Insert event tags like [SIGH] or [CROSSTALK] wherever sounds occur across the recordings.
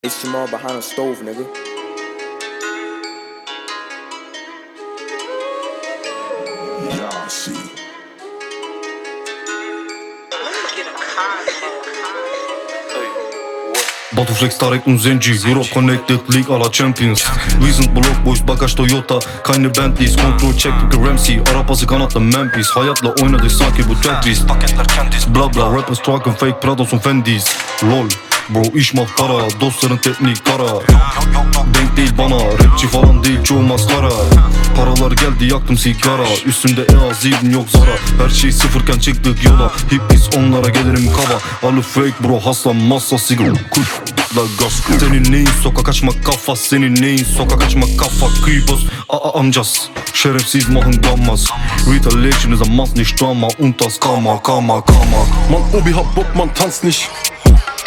It's Jamal behind the stove, nigga. Y'all see. Batu Euro connected, League a Champions. We sunt blok boys, bagaj Toyota, keine Bentleys control check like Ramsey, arabası kanatla Memphis Hayatla oynadık sanki bu Tetris Bla bla, rappers truck and fake Prados und Fendis. LOL. Bro ich mach para, dostların teknik kara. Denk değil bana, rapçi falan değil çoğu maskara. Paralar geldi yaktım sigara Üstümde EA7 yok Zara. Her şey sıfırken çıktık yola. Hippies onlara gelirim kaba. Alı fake bro hasta masa sigara. Kuş la gaz Senin neyin sokak açmak kafa Senin neyin sokak açmak kafa? Kıyboz aa amcas. Şerefsiz machen gammaz Retaliation ist ein Mass nicht Drama Und das Karma, Karma, Karma Man, Obi hat Bock, man tanzt nicht.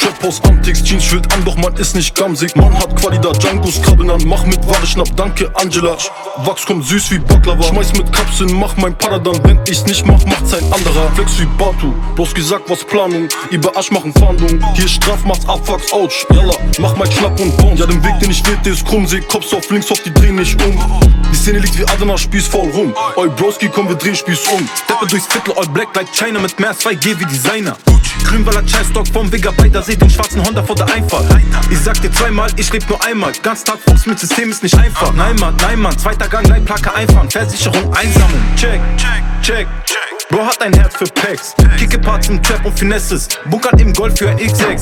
Trap aus Antics, Jeans schwillt an, doch man ist nicht gamsig. Man hat Qualidad, Django's krabbeln an, mach mit Ware schnapp, danke Angela. Wachs kommt süß wie Baklava, schmeiß mit Kapseln, mach mein Paradan. Wenn ich's nicht mach, macht's ein anderer. Flex wie Batu, bloß gesagt, was Planung. Über Asch machen Fahndung, hier Straf macht's Abfucks, ouch. Yalla, mach mein Schnapp und Bound. Ja, den Weg, den ich wähl, der ist krumm, seh Cops auf links, auf die drehen nicht um. Die Szene liegt wie Adana, Spieß voll rum. Oi, Broski, komm, wir drehen Spieß um. Steppe durchs Viertel, all black like China mit mehr 2G wie Designer. Grünwaller Chai-Stock vom Gigabyte, seh den schwarzen Honda vor der Einfahrt. Ich sag dir zweimal, ich leb nur einmal. Ganz Tag Fuchs mit System ist nicht einfach. Nein, Mann, nein, Mann, zweiter Gang, Leitplacke einfahren. Versicherung einsammeln. Check, check, check. Bro hat ein Herz für Packs. Kicke Parts im Trap und Finesses. Bunkert im Gold für ein X6.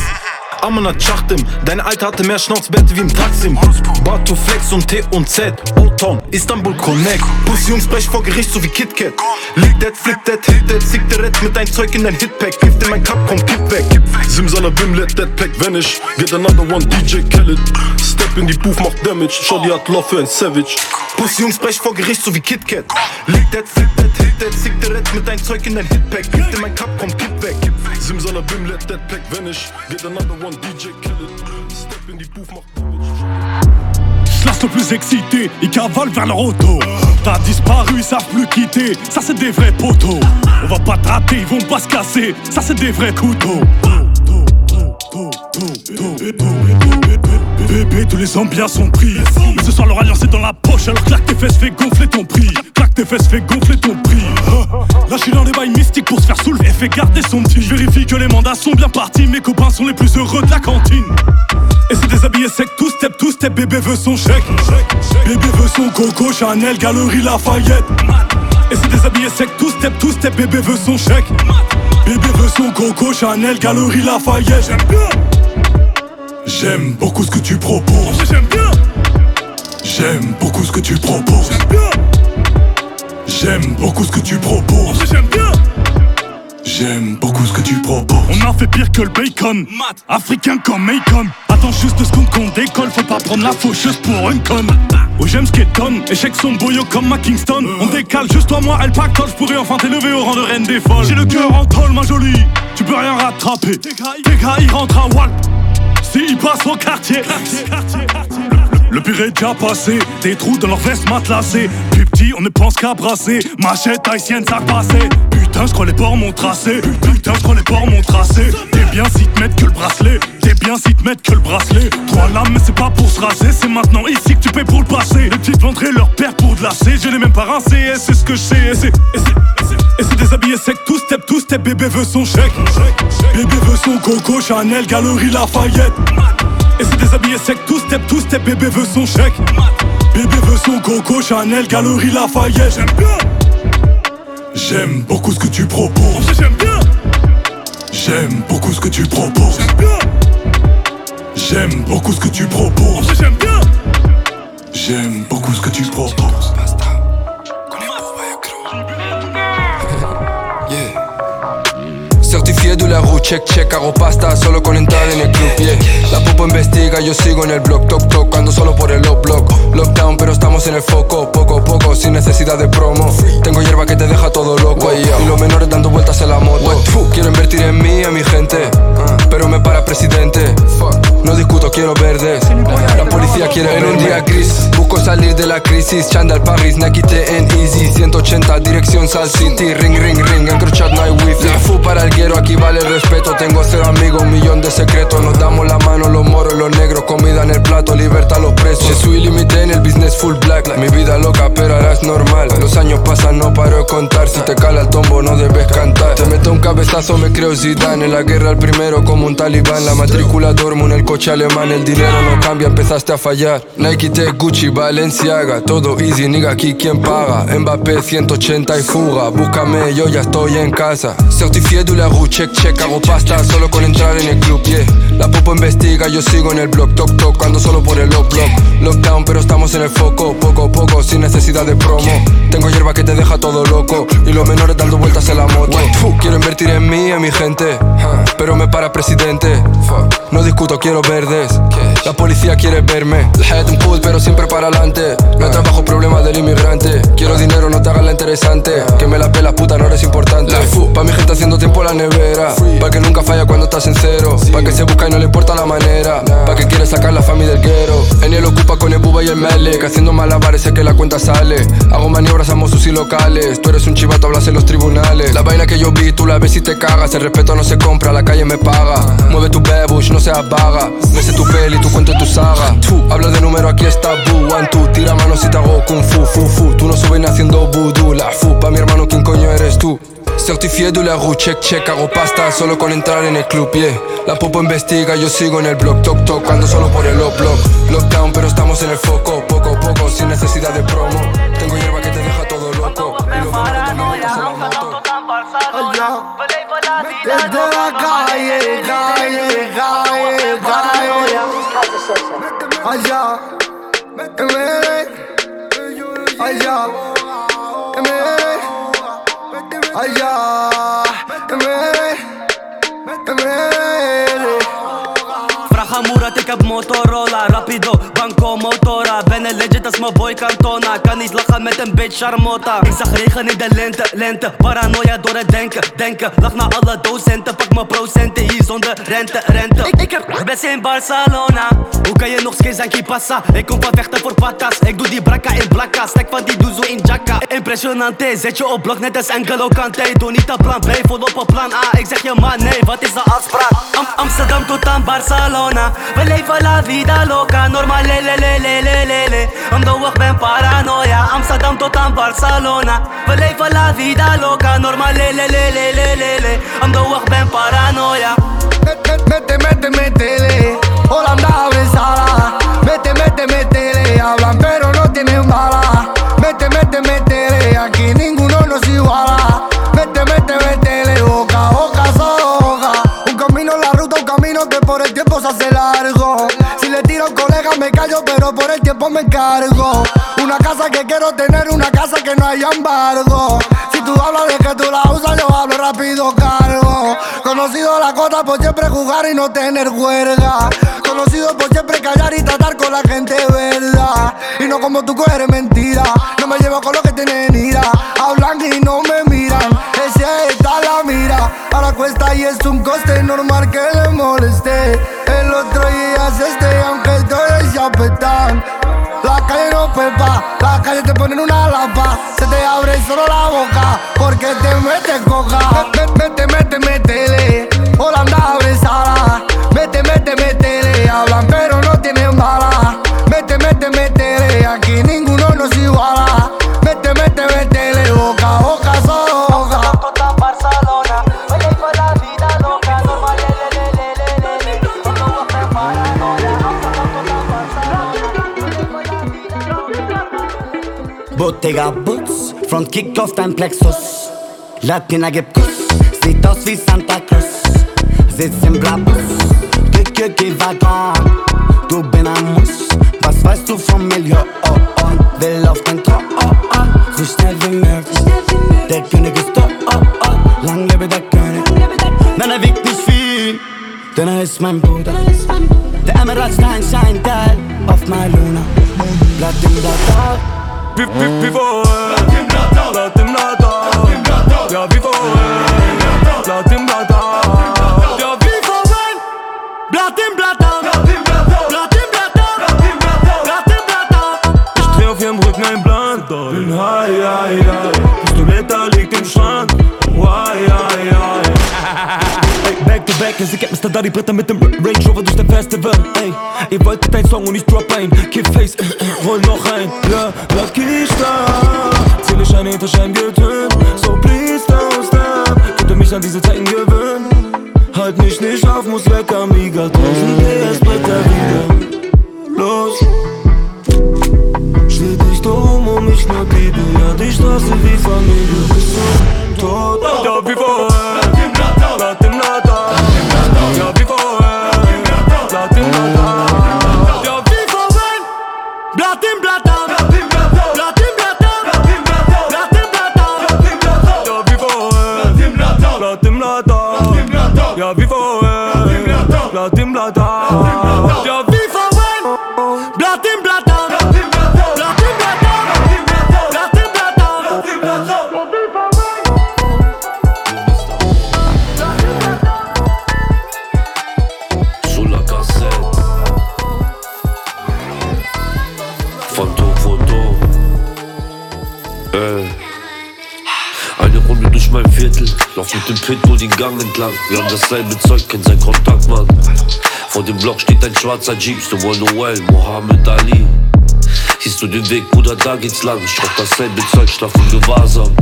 Amanat Schachtim, deine Alte hatte mehr Schnauzbärte wie im Taksim. Batu Flex und T und Z, O-Town, Istanbul Connect. Pussy Jungs brech vor Gericht so wie KitKat. Lick that, flip that, hit that, Zigarette mit dein Zeug in dein Hitpack. Gift in mein Cup, komm, kipp weg. Simsalabim, let that pack vanish. Get another one, DJ Khaled. Step in die Booth, macht Damage. Shorty hat Love für ein Savage. Pussy Jungs brech vor Gericht so wie KitKat. Lick that, flip that, hit that, Zigarette mit dein Zeug in dein Hitpack. Gift in mein Cup, komm, kipp weg. Simsalabim, let that pack vanish. Get another one, DJ Khaled. Step in die Booth, macht Damage. Laisse le plus excité, ils cavalent vers leur auto. T'as disparu, ils savent plus quitter. Ça, c'est des vrais poteaux. On va pas te rater, ils vont pas se casser. Ça, c'est des vrais couteaux. Bébé, tous les ambiants sont pris. Mais ce soir, leur alliance est dans la poche. Alors claque tes fesses, fais gonfler ton prix. Claque tes fesses, fais gonfler ton prix. Là, je suis dans les bails mystiques pour se faire soulever et fait garder son petit. Je vérifie que les mandats sont bien partis. Mes copains sont les plus heureux de la cantine. Et c'est déshabillé sec, tout step, tout step, bébé veut son chèque. Bébé veut son coco, Chanel, Galerie Lafayette. Et c'est déshabillé sec, tout step, tout step, bébé veut son chèque. Bébé veut son coco, Chanel, Galerie Lafayette. J'aime beaucoup ce que tu proposes. J'aime bien. J'aime beaucoup ce que tu proposes. J'aime bien. J'aime beaucoup ce que tu proposes. J'aime bien. J'aime beaucoup ce que tu proposes. On a fait pire que le bacon. Africain comme Macon. Attends juste deux secondes qu'on décolle. Faut pas prendre la faucheuse pour une conne. Oh, j'aime ce qu'elle donne. Échec son boyo comme ma Kingston. On décale juste toi, moi, elle pactole. J'pourrais enfin t'élever au rang de reine des folles. J'ai le cœur en tôle, ma jolie. Tu peux rien rattraper. TKI rentre à Walt. Si il passe au quartier. Le pire est déjà passé, des trous dans leurs vestes matelassées. Plus petit, on ne pense qu'à brasser. Machette haïtienne, ça passait. Putain, je crois les ports m'ont tracé. Putain, je crois les ports m'ont tracé. T'es bien si te mettent que le bracelet. T'es bien si te mettent que le bracelet. Trois lames, mais c'est pas pour se raser. C'est maintenant ici que tu payes pour le passé. Les petites ventrées leur père pour de la C. Je l'ai même pas rincé, et c'est ce que je sais. C'est, et c'est, déshabillé sec, tout step, tout step. Bébé veut son chèque. Bébé veut son coco, Chanel, Galerie Lafayette. Et c'est déshabillé sec, tout step, tout step, bébé veut son chèque. Bébé veut son coco, Chanel, Galerie Lafayette. J'aime bien. J'aime beaucoup ce que tu proposes. J'aime bien. J'aime beaucoup ce que tu proposes. J'aime bien. J'aime beaucoup ce que tu proposes. J'aime bien. J'aime beaucoup ce que tu proposes. Check, check, hago pasta solo con entrar en el club, yeah. La popo investiga, yo sigo en el blog, toc, toc, ando solo por el lock, block. Lockdown, pero estamos en el foco, poco a poco, sin necesidad de promo. Tengo hierba que te deja todo loco, y los menores dando vueltas en la moto. Quiero invertir en mí, en mi gente, pero me para presidente. No discuto, quiero verdes. La policía quiere salir de la crisis. Chandal Paris, Nike en Easy. 180, dirección Sal City. Ring, ring, ring, en crochat no hay wifi. Fu para el guero, aquí vale respeto. Tengo cero amigos, un millón de secretos. Nos damos la mano los moros, los negros. Comida en el plato, libertad los presos. Je suis limité en el business full black. Mi vida loca, pero ahora es normal. Los años pasan, no paro de contar. Si te cala el tombo, no debes cantar. Te meto un cabezazo, me creo Zidane. En la guerra, el primero como un talibán. La matrícula duermo en el coche alemán. El dinero no cambia, empezaste a fallar. Nike, Tech, Gucci, Balenciaga. Todo easy, nigga, aquí quien paga. Mbappé 180 y fuga. Búscame, yo ya estoy en casa. Certifié de la rue, check, check. Hago pasta solo con entrar en el club, yeah. La popo investiga, yo sigo en el blog. Toc, toc, ando solo por el lock, block. Lockdown, pero estamos en el foco. Poco a poco, sin necesidad de promo. Tengo hierba que te deja todo loco. Y los menores dando vueltas en la moto. Quiero invertir en mí, en mi gente. Pero me para presidente. No discuto, quiero verdes. La policía quiere verme. Head un put, pero siempre para adelante. No trabajo problemas del inmigrante. Quiero dinero, no te hagas la interesante. Que me la pela puta, no eres importante. Pa' mi gente haciendo tiempo en la nevera. Pa' que nunca falla cuando estás sincero. Pa' que se busca y no le importa la manera. Pa' que quiere sacar la familia del guero. En él ocupa con el buba y el mele. Que haciendo malabares sé que la cuenta sale. Hago maniobras, amo sus y locales. Tú eres un chivato, hablas en los tribunales. La vaina que yo vi, tú la ves y te cagas. El respeto no se compra, la calle me paga. Mueve tu bebush, no seas vaga. No sé tu peli, tu cuento tu saga. Tú hablas de número, aquí está boo. One, two, tira manos y te hago kung fu, fu, fu. Tú no subes ni haciendo voodoo. La fu, pa' mi hermano, ¿quién coño eres tú? Certifié de la rue, check, check, hago pasta solo con entrar en el club, yeah. La popo investiga, yo sigo en el blog, toc, toc, ando solo por el up, block. Lockdown, pero estamos en el foco, poco a poco, sin necesidad de promo. Tengo hierba que te deja todo loco. Y la moto. Desde la calle, allá, en Belén, allá. Heb Motorola Rapido, Banco, Motora. Ben een legend als mijn boy Cantona. Kan niet lachen met een bitch Charmota. Ik zag regen in de lente, lente. Paranoia door het denken, denken. Lach naar alle docenten, pak mijn procenten Hier zonder rente, rente. Ik, ik heb best in Barcelona. Hoe kan je nog skins zijn kipassa? Ik kom van vechten voor patas. Ik doe die brakka in blakka. Stek van die doezo in jacka. Impressionante, zet je op blok net als Angelo Kante. Doe niet aan plan B, volop op plan A. Ik zeg je man nee, wat is de afspraak? Am Amsterdam tot aan Barcelona Leven la vida loca, normal, lele, lele, lele, lele Omdat ik ben paranoia, Amsterdam tot aan Barcelona We leven la vida loca, normal, lele, lele, lele, lele Omdat ik no tener huelga. Conocido por siempre callar y tratar con la gente verdad. Y no como tú eres mentira. No me llevo con lo que tienen ira. Hablan y no me miran. Ese está la mira. Ahora cuesta y es un coste normal que le moleste. El otro día se esté, aunque todos se apetan. La calle no pepa, la calle te ponen una lapa. Se te abre solo la boca, porque te mete coca. Front Kick auf dein Plexus. Latina gibt Kuss, sieht aus wie Santa Cruz. Sitzt im Blabus, Gevagan. Du bin ein Muss, was weißt du vom Milieu? Oh, oh. Will auf den Thron, oh, so schnell wie möglich. Der König ist tot, lang lebe der König. Nein, er wiegt nicht viel, denn er ist mein Bruder. Der Emeraldstein scheint geil auf mein Luna. Blatt im Blatt, vivoje La tim na to La tim na to Ja vivoje Ereignisse, get Mr. Daddy Britta mit dem Range Rover durch den Festival. Ey, ihr wolltet ein Song und ich drop ein. Kick Face, äh, äh, roll noch ein. Ja, Lucky Star. Zähle Schein hinter Schein getönt. So please don't stop. Könnte mich an diese Zeiten gewöhnen. Halt mich nicht auf, muss weg, Amiga. Tausend PS, Britta wieder. Los. Steh dich drum um mich nur Liebe. Ja, die Straße wie Familie. Bis zum Tod. Ja, wie vorher. Entlang Wir haben dasselbe Zeug, kennt sein Kontakt, Mann. Vor dem Block steht ein schwarzer Jeep Stonewall Noel, Mohammed Ali. Siehst du den Weg, Bruder, da geht's lang. Ich rauch dasselbe Zeug, schlaf im Gewahrsam.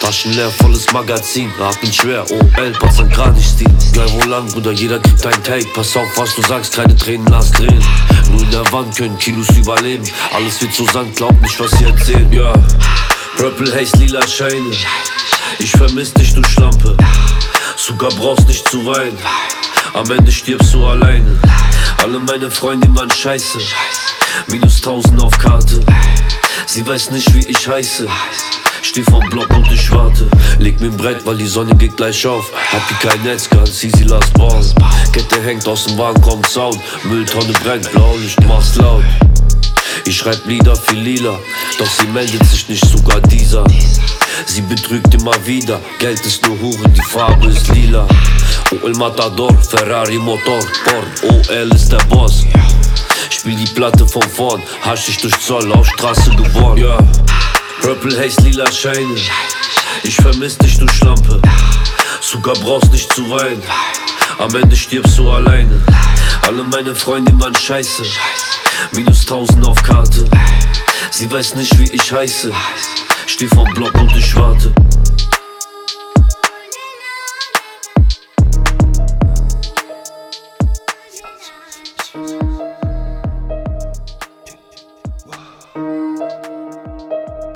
Taschen leer, volles Magazin, Atmen schwer, OL, passt an gar nicht Stil Bleib wo lang, Bruder, jeder kriegt ein Take. Pass auf, was du sagst, keine Tränen, lass drehen. Nur in der Wand können Kilos überleben. Alles wird so Sand, glaub nicht, was sie erzählen, ja Purple Haze, lila Scheine. Ich vermiss dich, du Schlampe Sogar brauchst nicht zu weinen. Am Ende stirbst du alleine. Alle meine Freunde waren scheiße. Minus tausend auf Karte. Sie weiß nicht, wie ich heiße. Steh vom Block und ich warte. Leg mir ein Brett, weil die Sonne geht gleich auf. Hab hier kein Netz, ganz easy, lass bauen Kette hängt aus dem Wagen, kommt Sound. Mülltonne brennt, Blaulicht, mach's laut ich schreib Lieder für Lila, doch sie meldet sich nicht, sogar dieser. Sie betrügt immer wieder, Geld ist nur Hure, die Farbe ist lila. OL Matador, Ferrari Motor, Port, OL ist der Boss. Spiel die Platte von vorn, hasch dich durch Zoll, auf Straße geworden. Ja, Purple Haze, lila Scheine. Ich vermiss dich, du Schlampe. Sogar brauchst nicht zu weinen. Am Ende stirbst du alleine. Alle meine Freunde waren scheiße. Minus tausend auf Karte. Sie weiß nicht, wie ich heiße. Steh vom Block und ich warte.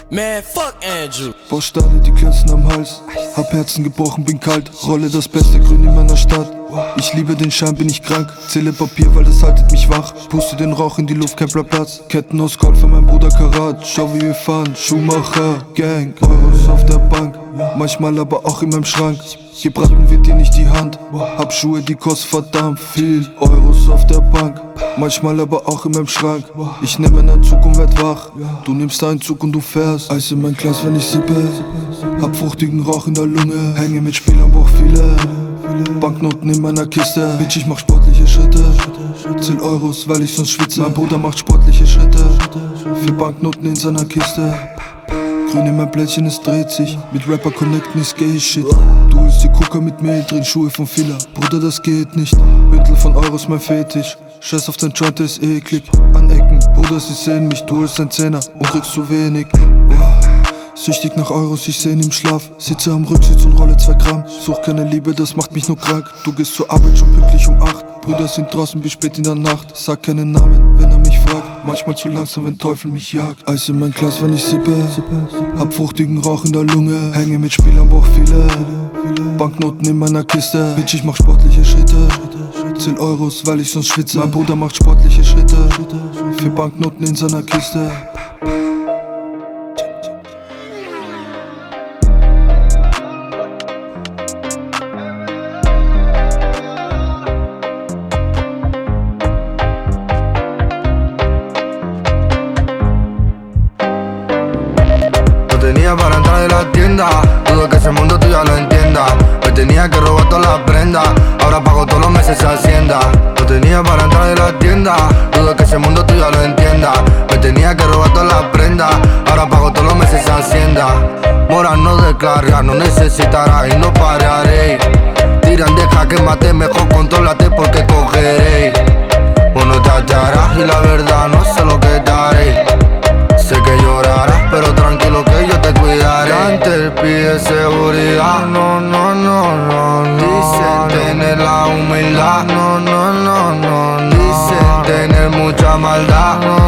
Man, fuck Andrew. Baustelle, die Klötzen am Hals. Hab Herzen gebrochen, bin kalt. Rolle das beste Grün in meiner Stadt. Ich liebe den Schein, bin ich krank. Zähle Papier, weil das haltet mich wach. Puste den Rauch in die Luft, kein Platz. Ketten aus Gold für mein Bruder Karat. Schau, wie wir fahren. Schumacher, Gang. Euros auf der Bank. Manchmal aber auch in meinem Schrank. Gebraten wird dir nicht die Hand. Hab Schuhe, die kosten verdammt viel. Euros auf der Bank. Manchmal aber auch in meinem Schrank. Ich nehme einen Zug und werd wach. Du nimmst einen Zug und du fährst. Eis in mein Glas, wenn ich sippe. Hab fruchtigen Rauch in der Lunge. Hänge mit Spielern, brauch viele. Banknoten in meiner Kiste. Bitch, ich mach sportliche Schritte. Zähl Euros, weil ich sonst schwitze. Mein Bruder macht sportliche Schritte. Für Banknoten in seiner Kiste. Grün in mein Blättchen, es dreht sich. Mit Rapper connecten ist gay shit. Isst die Coca mit Mehl drin, Schuhe von Fila. Bruder, das geht nicht. Bündel von Euros, mein Fetisch. Scheiß auf dein Joint, der ist eklig. An Ecken, Bruder, sie sehen mich. Du holst ein Zehner und kriegst zu wenig. Süchtig nach Euros, ich seh ihn im Schlaf. Sitze am Rücksitz und rolle zwei Gramm. Such keine Liebe, das macht mich nur krank. Du gehst zur Arbeit schon pünktlich um acht. Brüder sind draußen bis spät in der Nacht. Sag keinen Namen, wenn er mich fragt. Manchmal zu langsam, wenn Teufel mich jagt. Eis in mein Glas, wenn ich sippe. Hab fruchtigen Rauch in der Lunge. Hänge mit Spielern, brauch viele. Banknoten in meiner Kiste. Bitch, ich mach sportliche Schritte. Zähl Euros, weil ich sonst schwitze. Mein Bruder macht sportliche Schritte. Für Banknoten in seiner Kiste.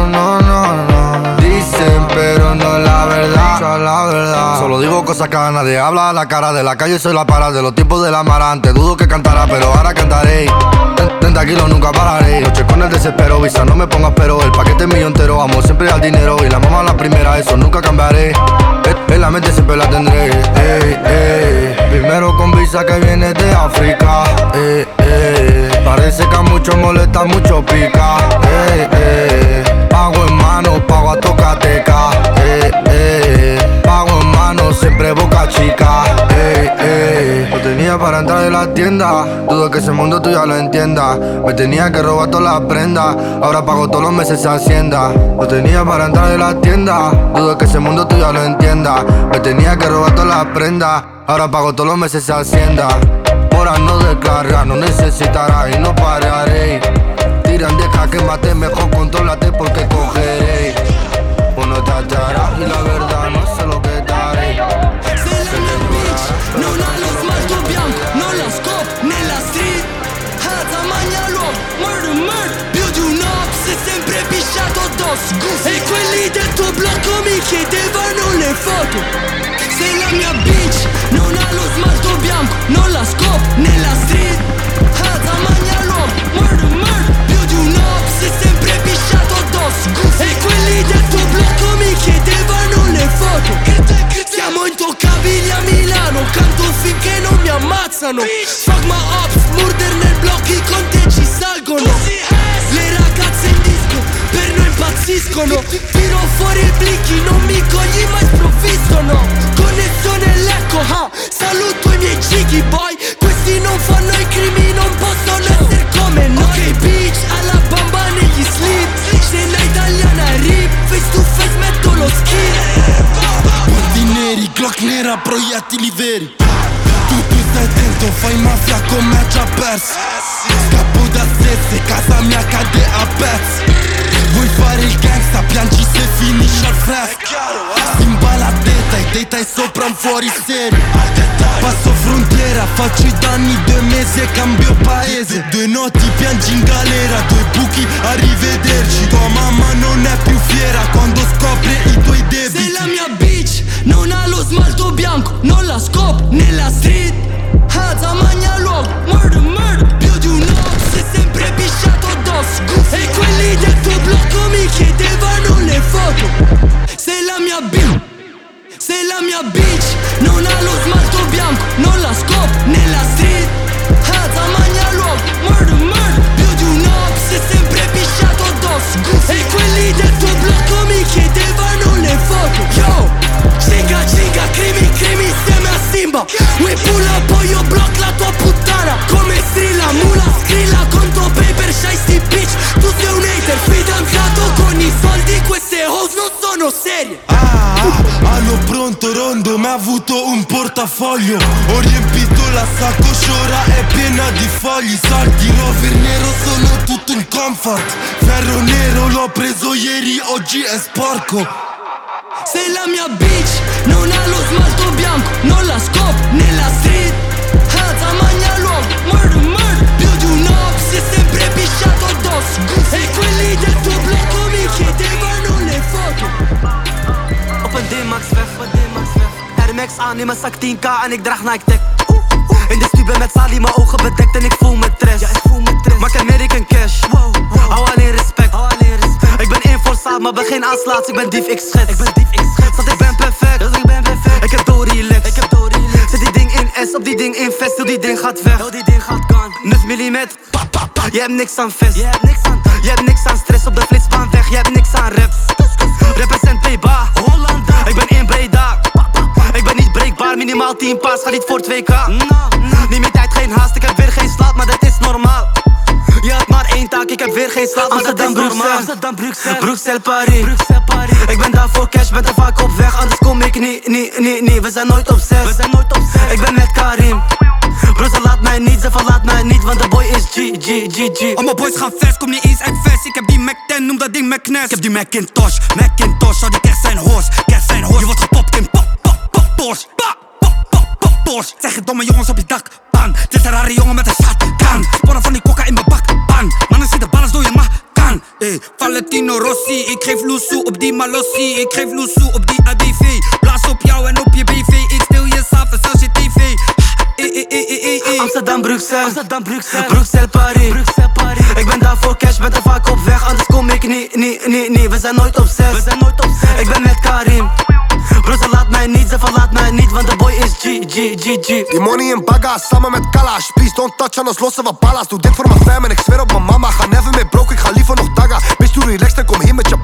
No, no, no, no. Dicen, pero no la verdad, la verdad. Solo digo cosas que a nadie habla. La cara de la calle soy la para de los tiempos del amarante. Dudo que cantará, pero ahora cantaré. 30 kilos nunca pararé. Noche con el desespero, visa, no me pongas pero. El paquete mío entero, amo siempre al dinero. Y la mamá la primera, eso nunca cambiaré. En- En la mente siempre la tendré. Ey, ey. Primero con visa que viene de África. Ey, ey. Parece que a muchos molesta, mucho pica. Pago en mano, pago a tocateca. Ey, ey. Pago en mano, siempre boca chica. Ey, ey. Lo tenía para entrar en la tienda. Dudo que ese mundo tú ya lo entiendas. Me tenía que robar todas las prendas. Ahora pago todos los meses esa hacienda. Lo tenía para entrar en la tienda. Dudo que ese mundo tú ya lo entiendas. Me tenía que robar todas las prendas. Ahora pago todos los meses esa hacienda. Ahora no declarar, no necesitarás y no pararé. Tiran, deja que mate, foto. Sei la mia bitch, non ha lo smalto bianco, non la scop nella street. Hazza magna l'uomo, murder murder Più di un'op si è sempre pisciato addosso. E quelli del tuo blocco mi chiedevano le foto. Siamo intoccabili a Milano Canto finché non mi ammazzano. Fuck my ops, murder nel blocco I conteggi impazziscono Tiro fuori il blicchi, non mi cogli mai sprovvistono Connessione lecco, ah Saluto i miei giggy boy. Questi non fanno i crimi, non possono essere come noi. Ok bitch, alla bamba negli slip. Scena italiana rip Face to face metto lo skin Guardi neri, Glock nera, proiettili veri. Tu, tu stai attento, fai mafia con me già perso Scappo da stesse, casa mia cade a pezzi. Vuoi fare il gangsta, piangi se finisce al fresco Simba la detta e data è sopra un fuori serie. Passo frontiera, faccio i danni due mesi e cambio paese. Due notti piangi in galera, due buchi, arrivederci. Tua mamma non è più fiera quando scopre i tuoi debiti. Sei la mia bitch, non ha lo smalto bianco, non la scop nella street. Hazza magna luogo, murder murder addosso E quelli del tuo blocco mi chiedevano le foto. Sei la mia bitch sei la mia bitch, non ha lo smalto bianco, avuto un portafoglio. Ho riempito la saccoccia, ora è piena di fogli. Soldi rover nero, sono tutto in comfort. Ferro nero, l'ho preso ieri, oggi è sporco. Sei la mia bitch, non ha lo smalto bianco, non la scop nella street. Hazza magna luogo, murder murder. Più di un si è sempre pisciato addosso. E quelli del tuo blocco mi chiedevano le foto. Op een D-Max weg, Air Max aan in mijn zak 10k en ik draag Nike Tech. In de stube met Sali, mijn ogen bedekt en ik voel me tres. Maak American cash, hou alleen respect. Ik ben één voor saal, maar ben geen aanslaats, ik ben dief, ik schets. Zat ik ben perfect, dus ik ben perfect. Ik heb Dory Lex, ik heb Dory Zet die ding in S, op die ding in vest, heel die ding gaat weg. Heel die ding gaat kan 9 mm, pa, pa, pa. Je hebt niks aan vest. Je hebt niks aan Je hebt niks aan stress. Op de flitsbaan weg, je hebt niks aan raps Represent Peba, Hollanda Ik ben in Breda Ik ben niet breekbaar, minimaal 10 paas, ga niet voor 2k Neem je tijd, geen haast, ik heb weer geen slaap, maar dat is normaal. Je hebt maar één taak, ik heb weer geen slaap, maar dat is normaal. Amsterdam, Bruxelles, Bruxelles, Paris. Ik ben daar voor cash, ben te vaak op weg, anders kom ik niet, niet, niet, niet. We zijn nooit op zes, we zijn nooit op zes. Ik ben met Karim. Bro, ze laat mij niet, ze verlaat mij niet, want de boy is G, G, G, G. Al mijn boys gaan vers, kom niet eens uit vers. Ik heb die Mac 10, noem dat ding Macnes Ik heb die Macintosh, Macintosh Al die geef loesoe op die malossi Ik geef loesoe op die ADV Blaas op jou en op je BV Ik stil je s'avonds als je tv ey. Amsterdam, Bruxelles, Amsterdam, Bruxelles, Bruxelles, Paris, Bruxelles, Paris. Ik ben daar voor cash, ben te vaak op weg, anders kom ik niet, niet, niet, niet. We zijn nooit op zes, we zijn nooit op zes. Ik ben met Karim. Bro, ze laat mij niet, ze verlaat mij niet, want de boy is G, G, G, G. Die money in baga, samen met Kalash Please don't touch, anders lossen we ballas Doe dit voor mijn fam en ik zweer op mijn mama Ga never meer broke, ik ga liever nog daga Bitch, doe relaxed en kom hier met je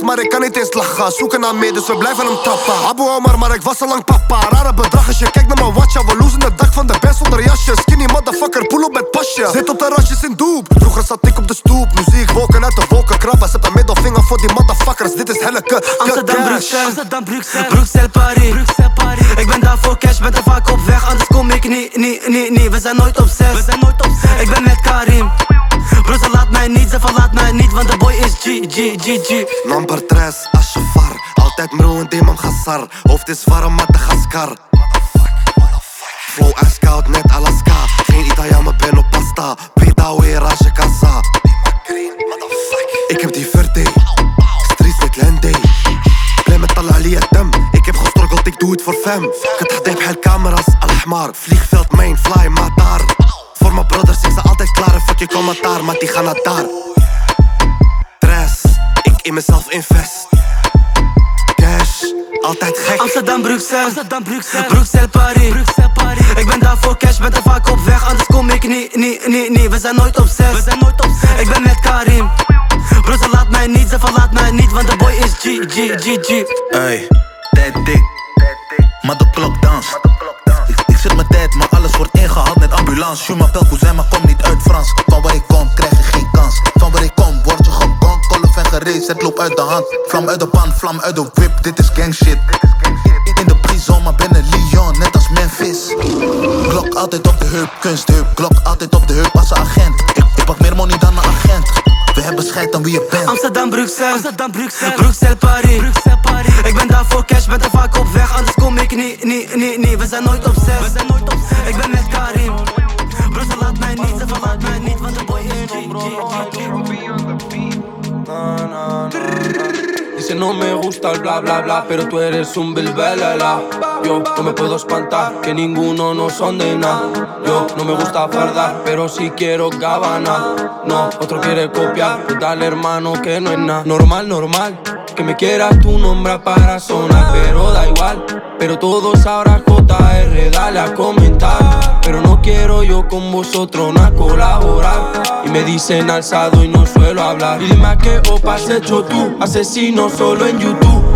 Maar ik kan niet eens lachen. Zoeken naar meer, dus we blijven hem trappen. Abu Omar, maar ik was al lang papa. Rare bedrag als je kijkt naar mijn watcha We losen de dag van de best zonder jasje Skinny motherfucker, pull op met pasje Zit op terrasjes in doep. Vroeger zat ik op de stoep. Nu zie ik wolken uit de wolken krabben. Zet een middelvinger voor die motherfuckers. Dit is helleke Amsterdam, Bruxelles, Amsterdam, Bruxelles, Bruxelles, Paris, Bruxelles, Paris. Ik ben daar voor cash, ben te vaak op weg, anders kom ik niet, niet, niet, niet. We zijn nooit op zes, we zijn nooit op zes. Ik ben met Karim. Plus a laat mij niet, ze verlaat mij niet Want de boy is G, G, G, G Number 3 الشفار Altijd مروان ديما مخسر Hoofd is warm مدغسكر Flow ask out net Alaska Geen Italianen ben op pasta Pita weer rage kassa Ik heb die verde Streets dit لندي بلا تطلع ليا الدم Ik heb gestruggeld ik doe het voor fam كنت حداي بحال كاميراس الحمار فليغ فيلد main fly matar klaar Fuck je commentaar, maar die gaan naar daar Stress, ik in mezelf invest Cash, altijd gek Amsterdam, Bruxelles, Amsterdam, Bruxelles, Bruxelles, Paris, Bruxelles, Paris. Ik ben daar voor cash, ben te vaak op weg, anders kom ik niet, niet, niet, niet. We zijn nooit op zes, we zijn nooit op zes. Ik ben met Karim. Bro, ze laat mij niet, ze verlaat mij niet, want de boy is G, G, G, G. Ey, tijd dik, maar de klok dans. Ik, ik zit met tijd, maar alles wordt ingehaald met ambulance. Je m'appelle cousin, maar kom niet uit Frans. Van waar ik kom, krijg je geen kans. Van waar ik kom, word je gebonk, kolf en gereed. Het loopt uit de hand. Vlam uit de pan, vlam uit de whip, dit is gang shit. In de prison, maar binnen Lyon, net als Memphis. Klok altijd op de heup, kunstheup. Klok altijd op de heup als een agent. Ik, ik pak meer money dan een agent. We hebben scheid aan wie je bent. Amsterdam, Bruxelles, Amsterdam, Bruxelles, Bruxelles, Paris, Bruxelles, Paris. Ik ben daar voor cash, ben te vaak op weg, anders kom ik niet, niet, niet, niet. We zijn nooit op zes, Dice no me gusta el bla bla bla, pero tú eres un bilbelela. Yo no me puedo espantar, que ninguno no son de nada. Yo no me gusta fardar, pero si quiero gabana. No, otro quiere copiar, pues dale hermano que no es nada. Normal, normal, que me quieras tu nombre para sonar, pero da igual. Pero todos ahora JR, dale a comentar. Pero no quiero yo con vosotros no colaborar. Y me dicen alzado y no suelo hablar. Y dime a qué opa has hecho tú, asesino solo en YouTube.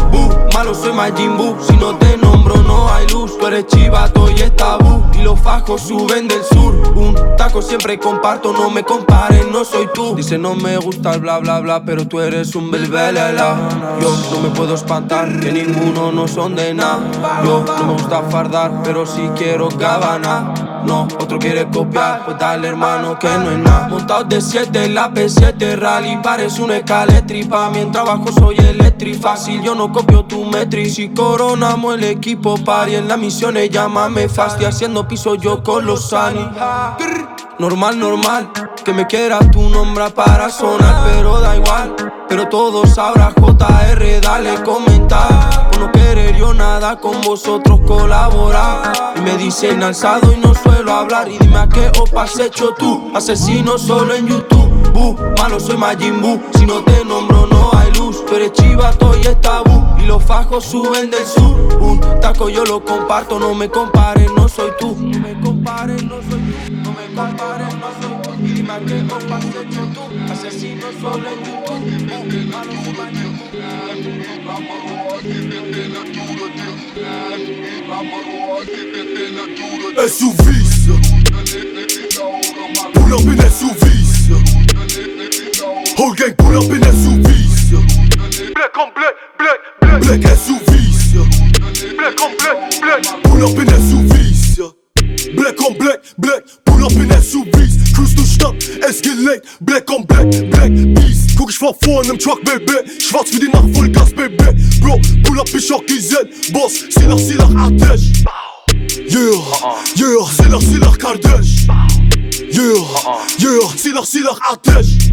Malo soy Majin Buu, si no te nombro no hay luz. Tú eres chivato y es tabú. Y los fajos suben del sur. Un taco siempre comparto, no me comparen, no soy tú. Dice no me gusta el bla bla bla, pero tú eres un belbelela. Yo no me puedo espantar, que ninguno no son de nada. Yo no me gusta fardar, pero si quiero gabana. No, otro quiere copiar, pues dale hermano que no es nada. Montado de 7, la P7 Rally parece un escaletripa. Mi trabajo soy electri, fácil, yo no copio tu metri. Si coronamos el equipo pari en las misiones, llámame fast. Y haciendo piso yo con los Sani. Normal, normal, que me quiera tu nombre para sonar, pero da igual. Pero todos ahora JR, dale comentar. No querer yo nada con vosotros colaborar. Y me dicen alzado y no suelo hablar. Y dime a qué opa has hecho tú, asesino solo en YouTube. Bu, malo soy Majin Buu, si no te nombro no hay luz. Tú eres chivato y es tabú. Y los fajos suben del sur. Un taco yo lo comparto, no me compares, no soy tú. No me compares, no soy tú. No me compares, no soy tú. Y dime a qué opa has hecho tú, asesino solo en YouTube. Bu, soy SUVs Pull up in SUVs Whole gang pull up in SUVs Black on black, black, black. Black SUVs Black on black, black. Pull up in SUVs black. Pull up in SUVs, cruise durch Stadt, es gelenkt. Black on black, black Beast. Guck, ich vor in nem Truck, Baby. Schwarz wie die Nacht, voll Gas, Baby. Bro, pull up, ich auch gesehen. Boss, Silah, Silah, Ateş. Yeah, yeah, Silah, Silah, Kardeş. Yeah, yeah, Silah, Silah, Ateş.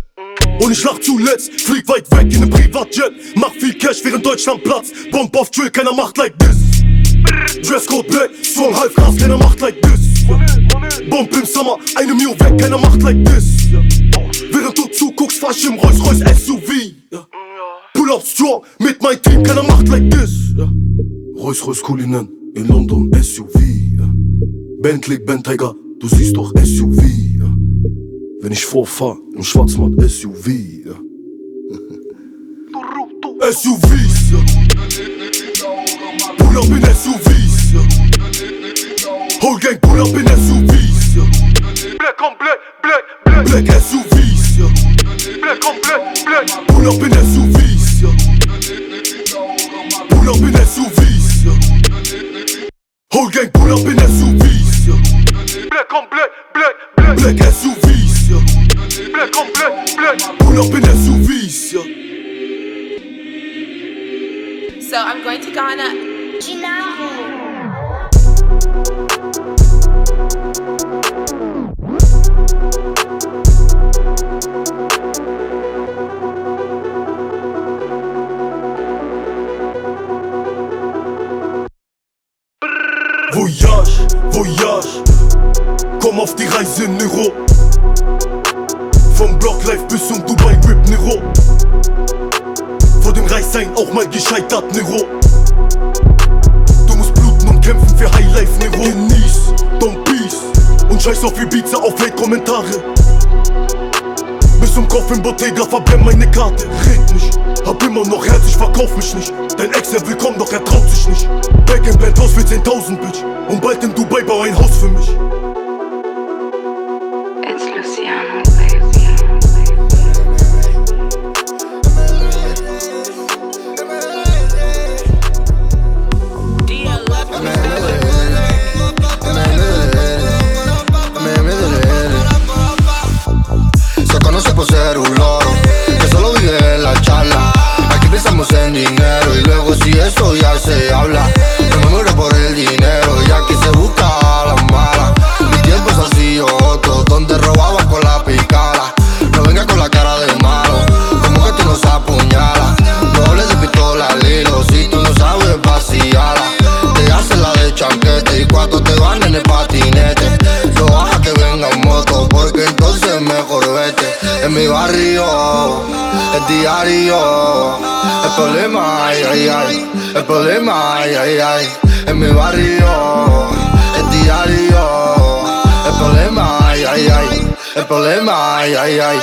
Und ich lach zuletzt, flieg weit weg in nem Privatjet. Mach viel Cash, während Deutschland platzt. Bomb auf Drill, keiner macht like this. Dresscode black, Strong half Gas, keiner macht like this. Bomb im Sommer, eine Mio weg, keiner macht like this. Während du zuguckst, fahr ich im Rolls Royce SUV. Pull up strong, mit mein Team, keiner macht like this. Rolls Royce Cullinan, in London SUV. Bentley, Bentayga, du siehst doch SUV. Wenn ich vorfahr, im Schwarzmarkt SUV. SUVs. [LAUGHS] bleu, bleu, bleu. Bleu, bleu, bleu. Bleu, bleu, bleu. Vom Block Life bis zum Dubai Grip, Nero. Vor dem Reichsein auch mal gescheitert, Nero. Du musst bluten und kämpfen für High Life, Nero. Genieß, don't peace. Und scheiß auf Ibiza, auf Hate-Kommentare. Bis zum Kopf im Bottega, verbrenn meine Karte. Red nicht, hab immer noch Herz, ich verkauf mich nicht. Dein Ex, er willkommen, doch er traut sich nicht. Back in Penthouse für 10.000, Bitch. Und bald in Dubai bau ein Haus für mich. Ay, ay, ay. El problema, ay, ay, ay. En mi barrio, es diario. El problema, ay, ay, ay. El problema, ay, ay, ay.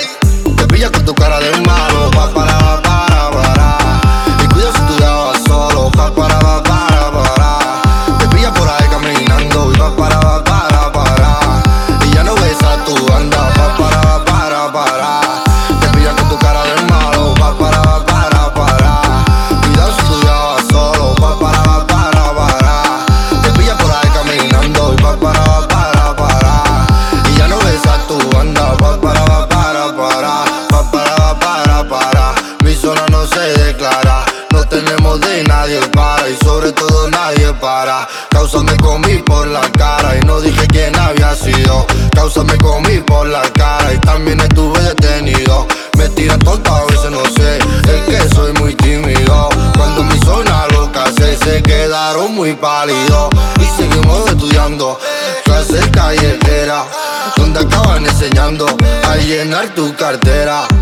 Te pilla con tu cara de malo, pa, para, pa, para, para. Y cuida si tú solo, pa, para, para. Llenar tu cartera.